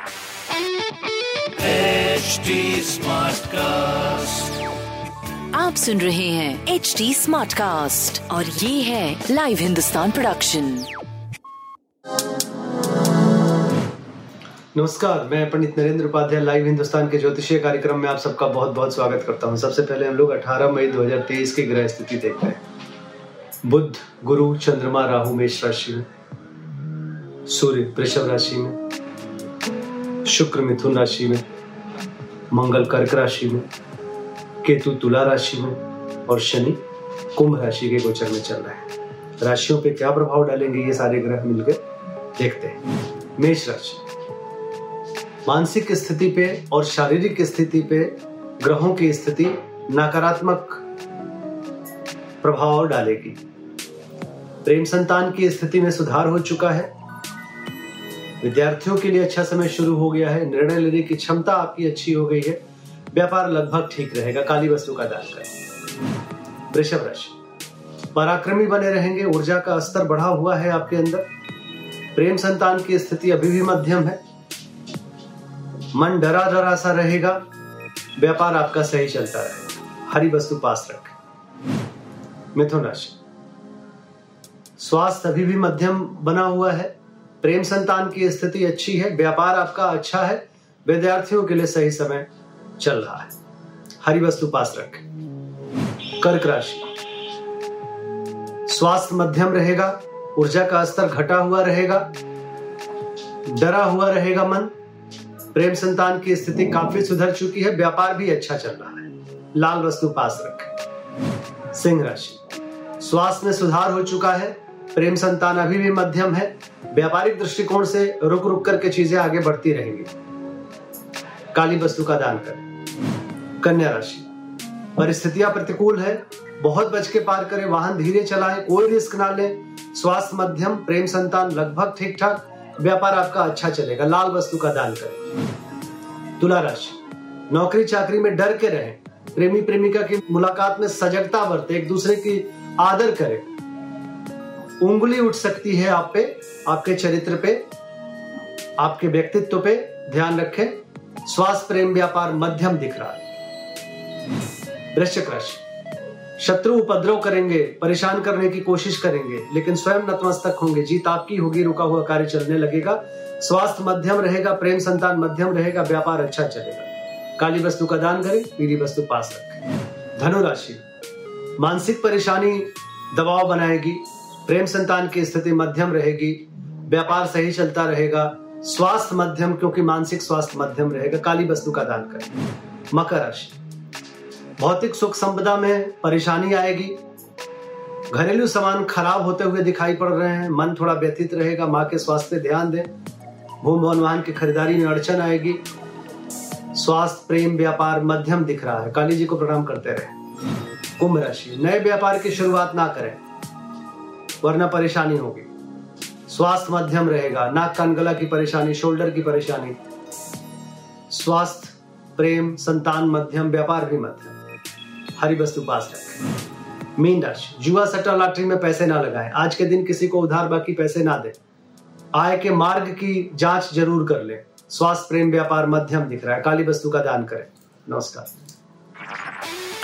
HD Smartcast. आप सुन रहे हैं एच डी स्मार्ट कास्ट और ये है लाइव हिंदुस्तान प्रोडक्शन नमस्कार मैं पंडित नरेंद्र उपाध्याय लाइव हिंदुस्तान के ज्योतिषीय कार्यक्रम में आप सबका बहुत बहुत स्वागत करता हूँ। सबसे पहले हम लोग 18 मई 2023 की ग्रह स्थिति देखते हैं। बुद्ध गुरु चंद्रमा राहु मेष राशि में सूर्य वृषभ राशि में शुक्र मिथुन राशि में, मंगल कर्क राशि में, केतु तुला राशि में और शनि कुंभ राशि के गोचर में चल रहे हैं। राशियों पे क्या प्रभाव डालेंगे ये सारे ग्रह मिलकर देखते हैं। मेष राशि। मानसिक स्थिति पे और शारीरिक स्थिति पे ग्रहों की स्थिति नकारात्मक प्रभाव डालेगी। प्रेम संतान की स्थिति में सुधार हो चुका है। विद्यार्थियों के लिए अच्छा समय शुरू हो गया है। निर्णय लेने की क्षमता आपकी अच्छी हो गई है। व्यापार लगभग ठीक रहेगा। काली वस्तु का दान करें। वृषभ राशि। पराक्रमी बने रहेंगे। ऊर्जा का स्तर बढ़ा हुआ है आपके अंदर। प्रेम संतान की स्थिति अभी भी मध्यम है। मन डरा डरा सा रहेगा। व्यापार आपका सही चलता रहेगा हरी वस्तु पास रखें। मिथुन राशि। स्वास्थ्य अभी भी मध्यम बना हुआ है। प्रेम संतान की स्थिति अच्छी है, व्यापार आपका अच्छा है, विद्यार्थियों के लिए सही समय चल रहा है। हरी वस्तु पास रखें। कर्क राशि। स्वास्थ्य मध्यम रहेगा, ऊर्जा का स्तर घटा हुआ रहेगा, डरा हुआ रहेगा मन। प्रेम संतान की स्थिति काफ़ी सुधर चुकी है, व्यापार भी अच्छा चल रहा है। लाल वस्तु पास रखें। सिंह राशि। स्वास्थ्य में सुधार हो चुका है प्रेम संतान अभी भी मध्यम है। व्यापारिक दृष्टिकोण से रुक रुक करके चीज़ें आगे बढ़ती रहेंगी। काली वस्तु का दान करें। कन्या राशि। परिस्थितियाँ प्रतिकूल है। बहुत बच के पार करें, वाहन धीरे चलाएँ, कोई रिस्क ना लें। स्वास्थ्य मध्यम, प्रेम संतान लगभग ठीक ठाक व्यापार आपका अच्छा चलेगा। लाल वस्तु का दान करें। तुला राशि। नौकरी चाकरी में डर के रहें। प्रेमी प्रेमिका की मुलाकात में सजगता बरते। एक दूसरे की आदर करें। उंगली उठ सकती है आप पे, आपके चरित्र पे, आपके व्यक्तित्व पे, ध्यान रखें। स्वास्थ्य प्रेम व्यापार मध्यम दिख रहा है। वृश्चिक राशि शत्रु उपद्रव करेंगे, परेशान करने की कोशिश करेंगे, लेकिन स्वयं नतमस्तक होंगे। जीत आपकी होगी, रुका हुआ कार्य चलने लगेगा। स्वास्थ्य मध्यम रहेगा, प्रेम संतान मध्यम रहेगा, व्यापार अच्छा चलेगा। काली वस्तु का दान करें, पीली वस्तु पास रखें। धनुराशि। मानसिक परेशानी दबाव बनाएगी प्रेम संतान की स्थिति मध्यम रहेगी, व्यापार सही चलता रहेगा, स्वास्थ्य मध्यम, क्योंकि मानसिक स्वास्थ्य मध्यम रहेगा, काली वस्तु का दान करें। मकर राशि। भौतिक सुख संपदा में परेशानी आएगी। घरेलू सामान खराब होते हुए दिखाई पड़ रहे हैं, मन थोड़ा व्यतीत रहेगा, माँ के स्वास्थ्य पे ध्यान दें। भूम भवन वाहन की खरीदारी में अड़चन आएगी। स्वास्थ्य, प्रेम, व्यापार मध्यम दिख रहा है। काली जी को प्रणाम करते रहे। कुंभ राशि। नए व्यापार की शुरुआत ना करें। वरना परेशानी होगी। स्वास्थ्य मध्यम रहेगा, नाक कान गला की परेशानी, शोल्डर की परेशानी। स्वास्थ्य, प्रेम, संतान मध्यम, व्यापार भी मध्यम। हरी वस्तु पास रखें। मीन राशि, जुआ सट्टा लॉटरी में पैसे ना लगाएँ। आज के दिन किसी को उधार बाकी पैसे ना दें। आय के मार्ग की जाँच ज़रूर कर लें। स्वास्थ्य, प्रेम, व्यापार मध्यम दिख रहा है। काली वस्तु का दान करें। नमस्कार।